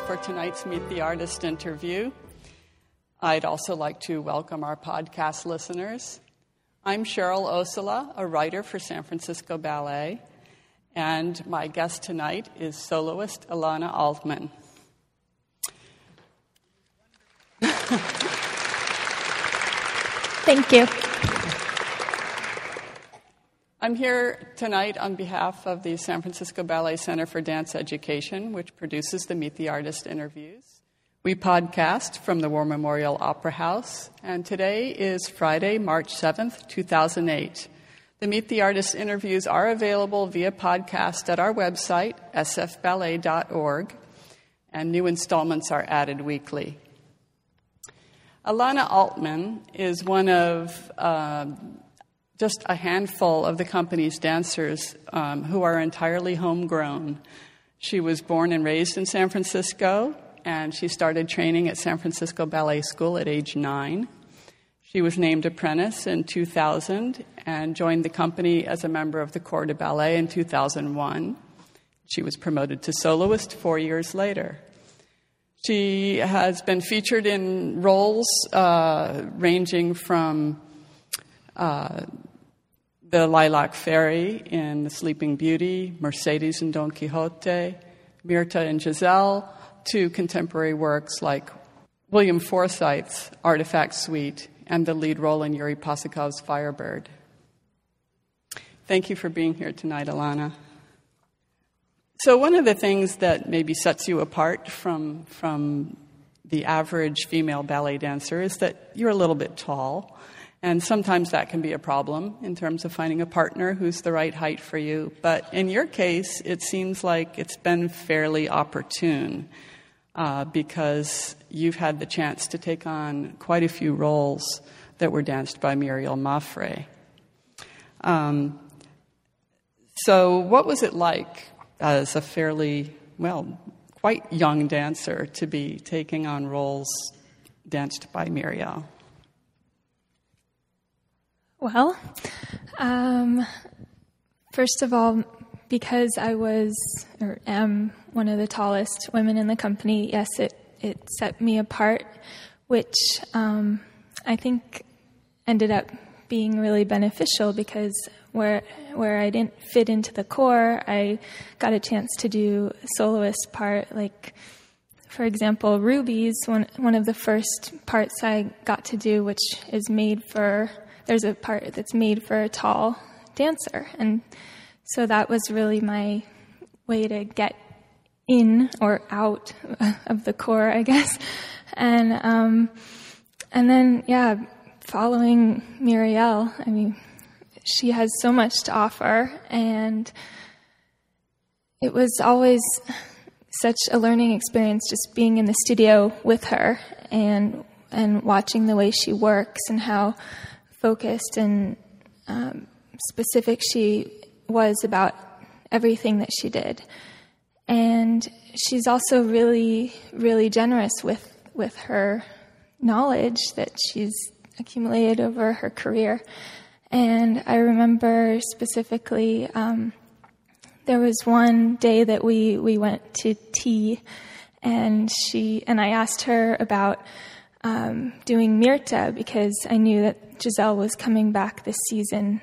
for tonight's Meet the Artist interview. I'd also like to welcome our podcast listeners. I'm Cheryl Ossola, a writer for San Francisco Ballet, and my guest tonight is soloist Elana Altman. Thank you. I'm here tonight on behalf of the San Francisco Ballet Center for Dance Education, which produces the Meet the Artist interviews. We podcast from the War Memorial Opera House, and today is Friday, March 7th, 2008. The Meet the Artist interviews are available via podcast at our website, sfballet.org, and new installments are added weekly. Elana Altman is one of uh, just a handful of the company's dancers um, who are entirely homegrown. She was born and raised in San Francisco, and she started training at San Francisco Ballet School at age nine. She was named apprentice in 2000 and joined the company as a member of the Corps de Ballet in 2001. She was promoted to soloist four years later. She has been featured in roles uh, ranging from uh, the Lilac Fairy in The Sleeping Beauty, Mercedes in Don Quixote, Myrtha and Giselle, to contemporary works like William Forsythe's Artifact Suite and the lead role in Yuri Possokhov's Firebird. Thank you for being here tonight, Elana. So, one of the things that maybe sets you apart from, from the average female ballet dancer is that you're a little bit tall. And sometimes that can be a problem in terms of finding a partner who's the right height for you. But in your case, it seems like it's been fairly opportune uh, because you've had the chance to take on quite a few roles that were danced by Muriel Maffre. Um, so, what was it like as a fairly, well, quite young dancer to be taking on roles danced by Muriel? Well, um, first of all, because I was or am one of the tallest women in the company, yes, it, it set me apart, which um, I think ended up being really beneficial because where where I didn't fit into the corps, I got a chance to do a soloist part. Like, for example, Ruby's one one of the first parts I got to do, which is made for there's a part that's made for a tall dancer. And so that was really my way to get in or out of the corps, I guess. And, um, and then, yeah, following Muriel, I mean, she has so much to offer and it was always such a learning experience just being in the studio with her and and watching the way she works and how focused and um, specific she was about everything that she did. And she's also really, really generous with, with her knowledge that she's accumulated over her career. And I remember specifically, um, there was one day that we, we went to tea, and she and I asked her about um, doing Myrtha because I knew that Giselle was coming back this season,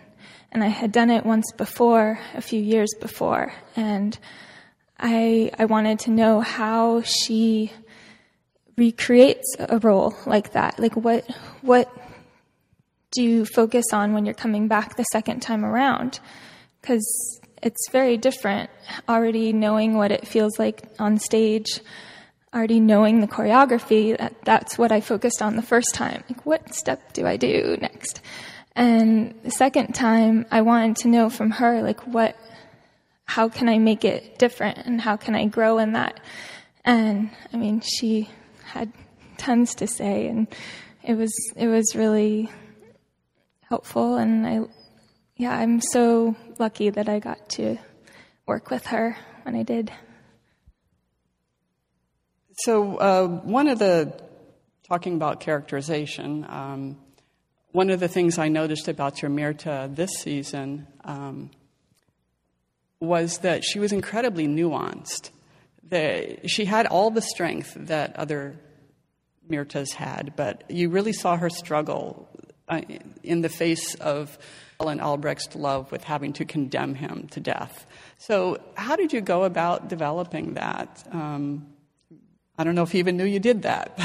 and I had done it once before, a few years before, and I I wanted to know how she recreates a role like that. Like what what do you focus on when you're coming back the second time around? Because it's very different already knowing what it feels like on stage already knowing the choreography, that, that's what I focused on the first time. Like, what step do I do next? And the second time, I wanted to know from her, like, what, how can I make it different and how can I grow in that? And I mean, she had tons to say and it was, it was really helpful. And I, yeah, I'm so lucky that I got to work with her when I did. So, uh, one of the, talking about characterization, um, one of the things I noticed about your Myrtha this season um, was that she was incredibly nuanced. the, she had all the strength that other Myrthas had, but you really saw her struggle uh, in the face of Alan Albrecht's love with having to condemn him to death. So, how did you go about developing that? Um, I don't know if you even knew you did that.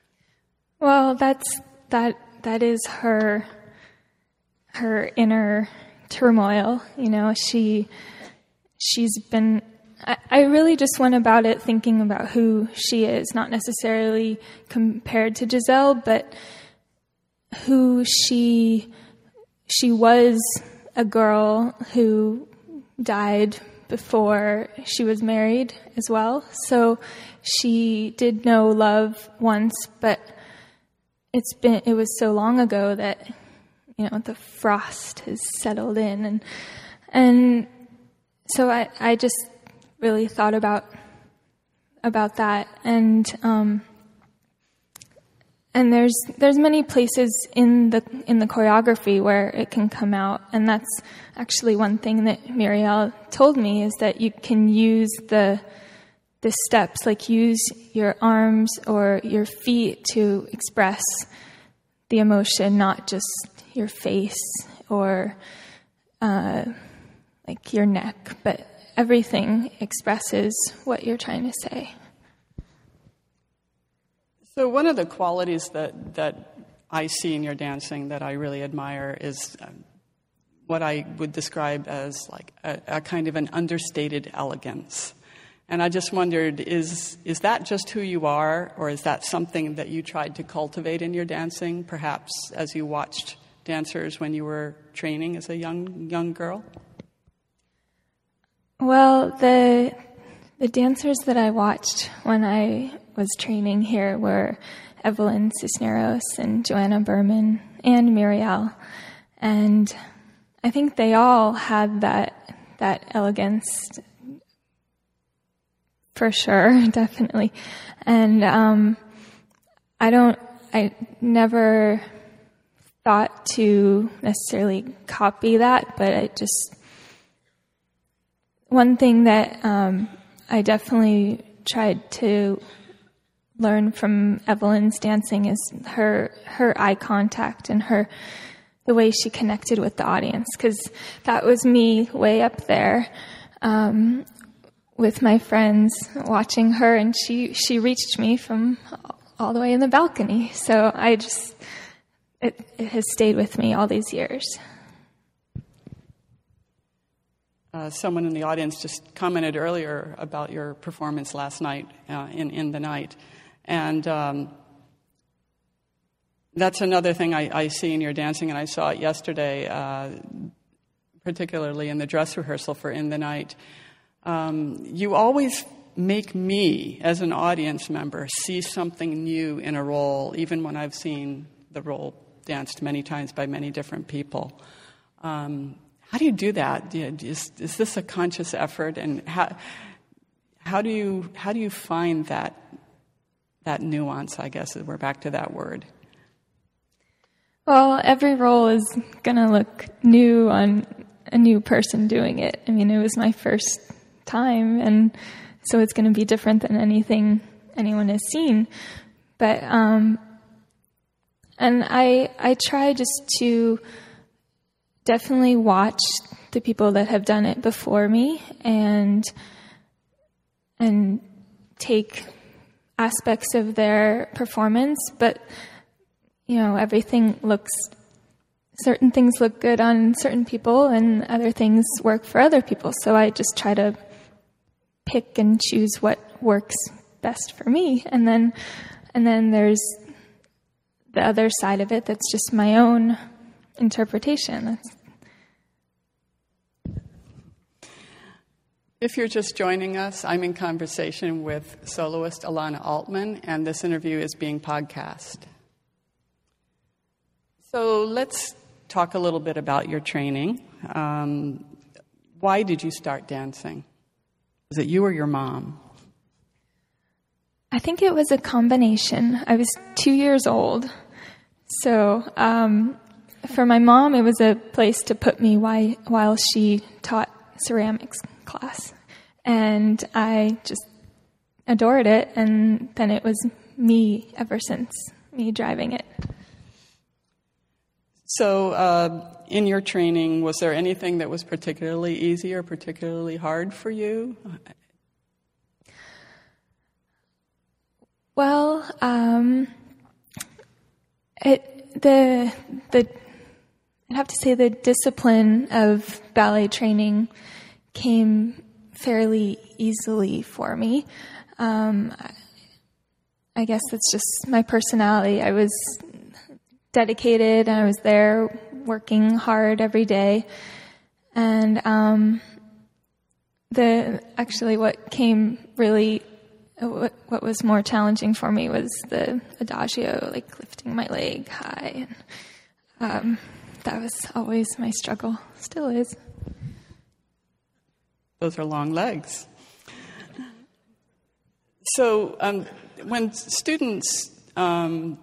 well, that's that. That is her her inner turmoil. You know, she she's been. I, I really just went about it thinking about who she is, not necessarily compared to Giselle, but who she she was a girl who died before she was married as well. So she did know love once, but it's been it was so long ago that you know the frost has settled in and and so I I just really thought about about that and um, and there's there's many places in the in the choreography where it can come out. And that's actually one thing that Muriel told me is that you can use the the steps like use your arms or your feet to express the emotion not just your face or uh, like your neck but everything expresses what you're trying to say so, one of the qualities that, that I see in your dancing that I really admire is um, what I would describe as like a, a, kind of an understated elegance. And I just wondered is, is that just who you are, or is that something that you tried to cultivate in your dancing, perhaps as you watched dancers when you were training as a young, young girl? Well, the, the dancers that I watched when I was training here were Evelyn Cisneros and Joanna Berman and Muriel. And I think they all had that that elegance for sure, definitely. And um, I don't, I never thought to necessarily copy that, but I just one thing that um, I definitely tried to learn from Evelyn's dancing is her her eye contact and her the way she connected with the audience because that was me way up there um, with my friends watching her and she she reached me from all the way in the balcony so I just it, it has stayed with me all these years. Uh, someone in the audience just commented earlier about your performance last night uh, in, in the night. And um, that's another thing I, I, see in your dancing, and I saw it yesterday, uh, particularly in the dress rehearsal for In the Night. Um, you always make me, as an audience member, see something new in a role, even when I've seen the role danced many times by many different people. Um, how do you do that? Is, is this a conscious effort? And how, how, do you, how do you find that that nuance, I guess, we're back to that word. Well, every role is going to look new on a new person doing it. I mean, it was my first time, and so it's going to be different than anything anyone has seen. But, um, and I, I try just to definitely watch the people that have done it before me and, and take aspects of their performance, but you know, everything looks certain things look good on certain people and other things work for other people. So I just try to pick and choose what works best for me. And then and then there's the other side of it that's just my own interpretation. That's If you're just joining us, I'm in conversation with soloist Elana Altman, and this interview is being podcast. So let's talk a little bit about your training. Um, why did you start dancing? Was it you or your mom? I think it was a combination. I was two years old. So um, for my mom, it was a place to put me while, while she taught ceramics class. And I just adored it, and then it was me ever since, me driving it. So, uh, in your training, was there anything that was particularly easy or particularly hard for you? Well, um, it the the I'd have to say the discipline of ballet training came fairly easily for me. Um, I guess it's just my personality. I was dedicated and I was there working hard every day. And um, the actually what came really what, what was more challenging for me was the adagio, like lifting my leg high. And, um, that was always my struggle, still is. Those are long legs. So, um, when students, um,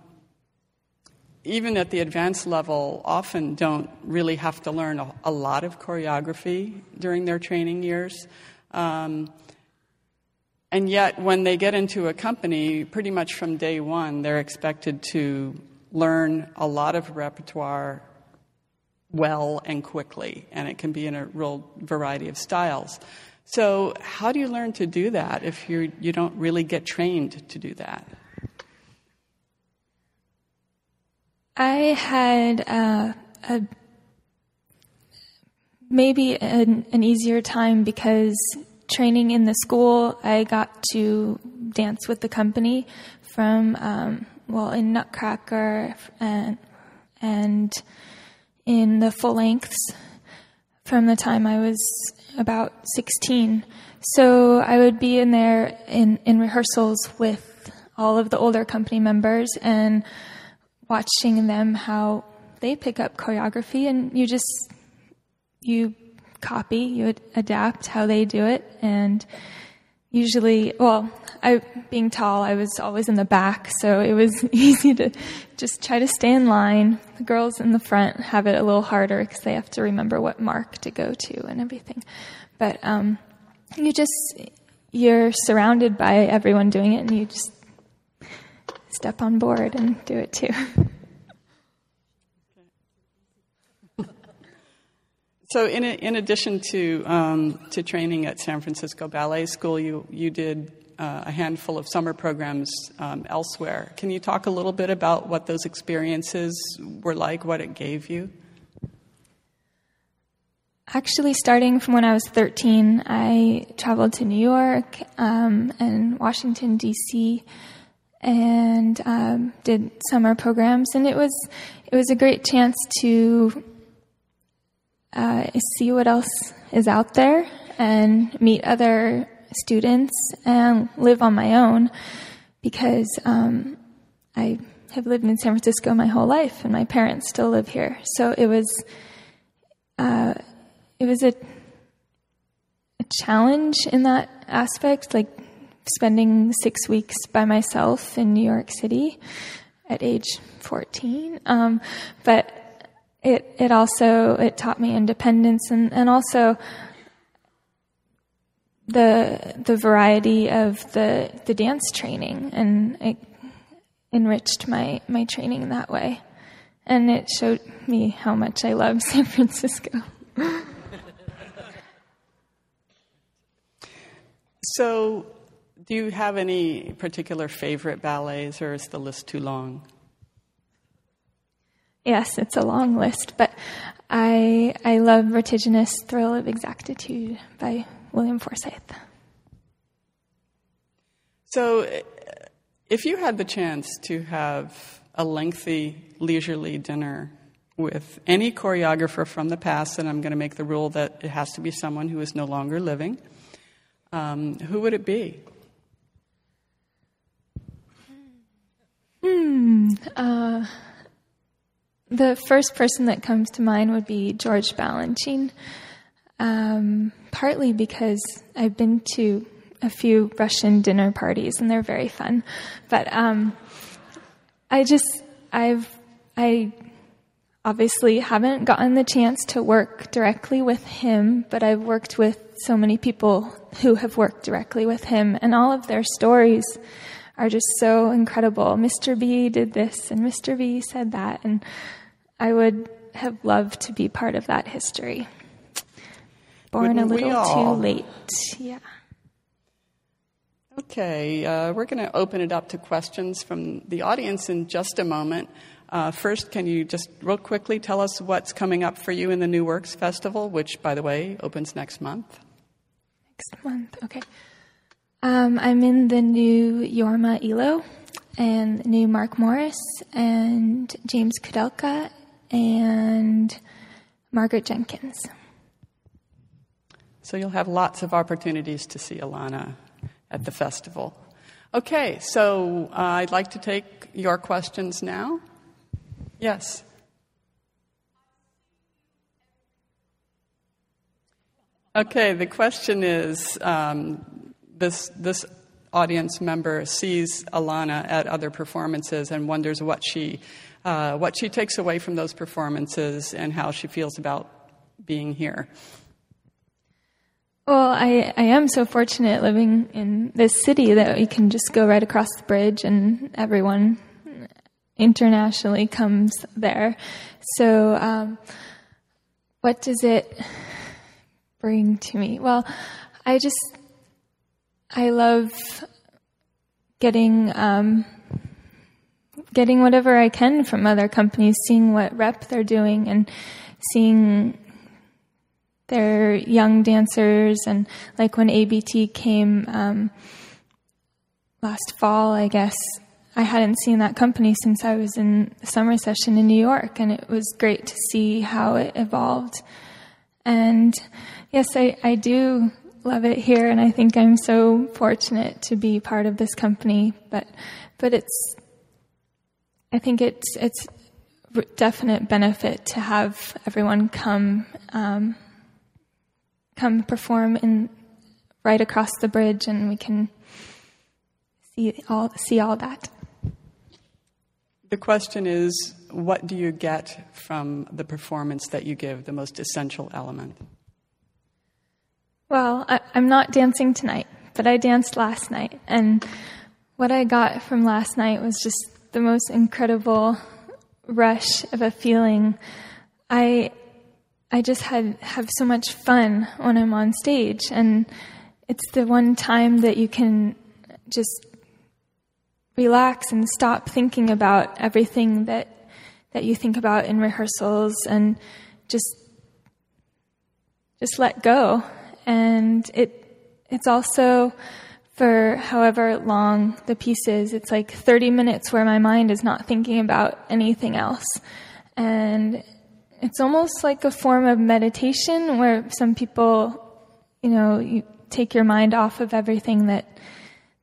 even at the advanced level, often don't really have to learn a, a lot of choreography during their training years. Um, and yet, when they get into a company, pretty much from day one, they're expected to learn a lot of repertoire well and quickly, and it can be in a real variety of styles. So, how do you learn to do that if you you don't really get trained to do that? I had uh, a maybe an, an easier time because training in the school, I got to dance with the company from um, well in Nutcracker and and in the full lengths from the time I was about 16. So I would be in there in, in rehearsals with all of the older company members and watching them how they pick up choreography and you just you copy you adapt how they do it and usually well I, being tall, I was always in the back, so it was easy to just try to stay in line. The girls in the front have it a little harder because they have to remember what mark to go to and everything. But um, you just you're surrounded by everyone doing it, and you just step on board and do it too. So, in, a, in addition to um, to training at San Francisco Ballet School, you you did uh, a handful of summer programs um, elsewhere. Can you talk a little bit about what those experiences were like, what it gave you? Actually, starting from when I was 13, I traveled to New York um, and Washington, D.C., and um, did summer programs, and it was it was a great chance to uh, see what else is out there and meet other students and live on my own because um, I have lived in San Francisco my whole life, and my parents still live here. So it was uh, it was a a challenge in that aspect, like spending six weeks by myself in New York City at age 14. Um, but it it also it taught me independence and, and also the the variety of the the dance training, and it enriched my my training that way, and it showed me how much I love San Francisco. so, do you have any particular favorite ballets, or is the list too long? Yes, it's a long list, but I I love Vertiginous Thrill of Exactitude by William Forsythe. So, if you had the chance to have a lengthy, leisurely dinner with any choreographer from the past, and I'm going to make the rule that it has to be someone who is no longer living, um, who would it be? Hmm. Uh, the first person that comes to mind would be George Balanchine. Um, partly because I've been to a few Russian dinner parties and they're very fun. But um, I just, I've, I obviously haven't gotten the chance to work directly with him, but I've worked with so many people who have worked directly with him, and all of their stories are just so incredible. Mr. B did this, and Mr. B said that, and I would have loved to be part of that history. Born Wouldn't a little too late. Yeah. Okay, uh, we're going to open it up to questions from the audience in just a moment. Uh, first, can you just real quickly tell us what's coming up for you in the New Works Festival, which, by the way, opens next month? Next month, okay. Um, I'm in the new Jorma Elo and new Mark Morris and James Kudelka and Margaret Jenkins. So you'll have lots of opportunities to see Elana at the festival. Okay, so uh, I'd like to take your questions now. Yes. Okay, the question is um, this, this audience member sees Elana at other performances and wonders what she, uh, what she takes away from those performances and how she feels about being here. Well, I, I am so fortunate living in this city that we can just go right across the bridge and everyone internationally comes there. So, um, what does it bring to me? Well, I just, I love getting, um, getting whatever I can from other companies, seeing what rep they're doing and seeing their young dancers and like when ABT came um, last fall, I guess I hadn't seen that company since I was in the summer session in New York, and it was great to see how it evolved. And yes, I, I do love it here, and I think I'm so fortunate to be part of this company. But but it's I think it's it's definite benefit to have everyone come. Um, come perform in right across the bridge and we can see all see all that The question is what do you get from the performance that you give, the most essential element? Well I, i'm not dancing tonight but i danced last night and what i got from last night was just the most incredible rush of a feeling i I just had have so much fun when I'm on stage, and it's the one time that you can just relax and stop thinking about everything that that you think about in rehearsals, and just just let go. And it it's also for however long the piece is. It's like 30 minutes where my mind is not thinking about anything else, and it's almost like a form of meditation where some people, you know, you take your mind off of everything that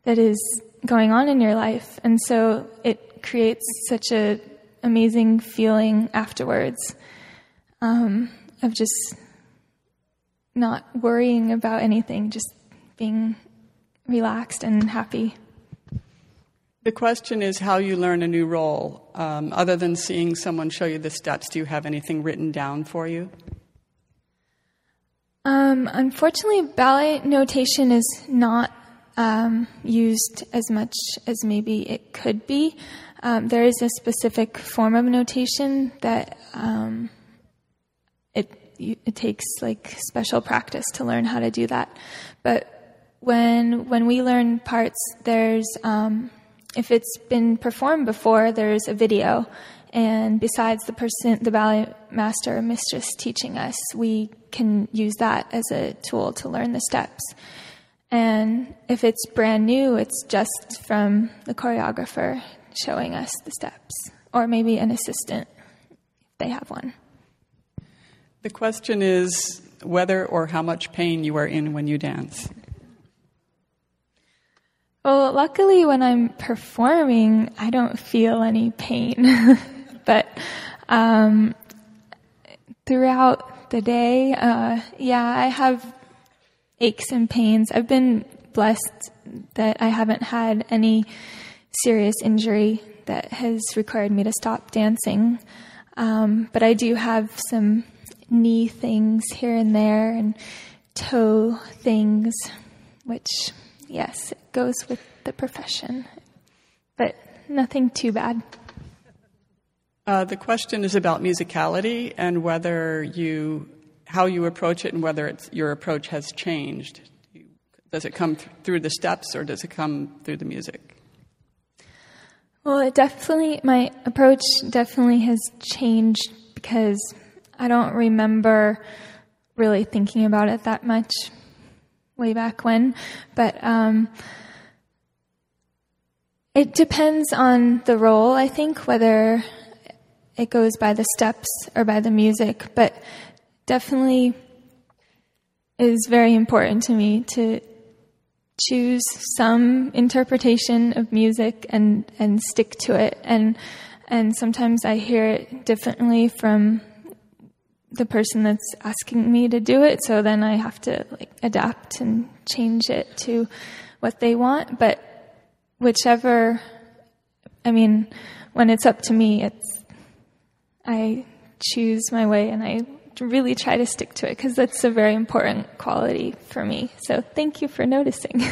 that is going on in your life, and so it creates such a amazing feeling afterwards um, of just not worrying about anything, just being relaxed and happy. The question is how you learn a new role. Um, other than seeing someone show you the steps, do you have anything written down for you? Um, unfortunately, ballet notation is not um, used as much as maybe it could be. Um, there is a specific form of notation that um, it takes like special practice to learn how to do that. But when when we learn parts, there's um, if it's been performed before, there's a video. And besides the person, the ballet master or mistress teaching us, we can use that as a tool to learn the steps. And if it's brand new, it's just from the choreographer showing us the steps, or maybe an assistant if they have one. The question is whether or how much pain you are in when you dance. Well, luckily, when I'm performing, I don't feel any pain. but um, throughout the day, uh, yeah, I have aches and pains. I've been blessed that I haven't had any serious injury that has required me to stop dancing. Um, but I do have some knee things here and there, and toe things, which, yes, it goes with the profession, but nothing too bad. Uh, the question is about musicality and whether you, how you approach it and whether your approach has changed. Does it come th- through the steps or does it come through the music? Well, it definitely, my approach definitely has changed because I don't remember really thinking about it that much way back when. But um, it depends on the role, I think, whether it goes by the steps or by the music, but definitely is very important to me to choose some interpretation of music and, and stick to it. And and sometimes I hear it differently from the person that's asking me to do it, so then I have to like adapt and change it to what they want. But whichever I mean, when it's up to me, it's I choose my way and I really try to stick to it because that's a very important quality for me. So thank you for noticing.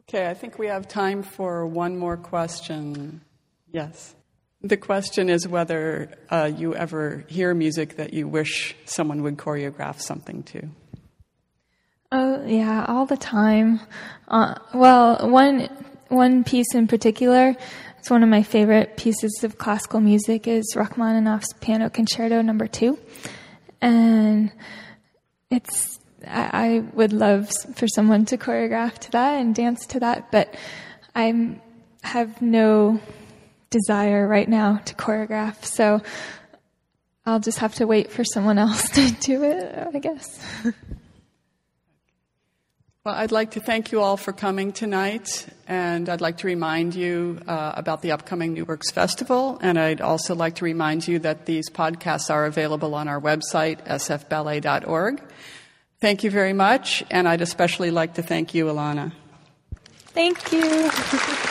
okay, I think we have time for one more question. Yes. The question is whether uh, you ever hear music that you wish someone would choreograph something to. Oh yeah, all the time. Uh, well, one one piece in particular it's one of my favorite pieces of classical music is Rachmaninoff's Piano Concerto Number Two, and it's I, I would love for someone to choreograph to that and dance to that, but I have no desire right now to choreograph, so I'll just have to wait for someone else to do it, I guess. Well, I'd like to thank you all for coming tonight, and I'd like to remind you uh, about the upcoming New Works Festival, and I'd also like to remind you that these podcasts are available on our website, sfballet.org. Thank you very much, and I'd especially like to thank you, Elana. Thank you.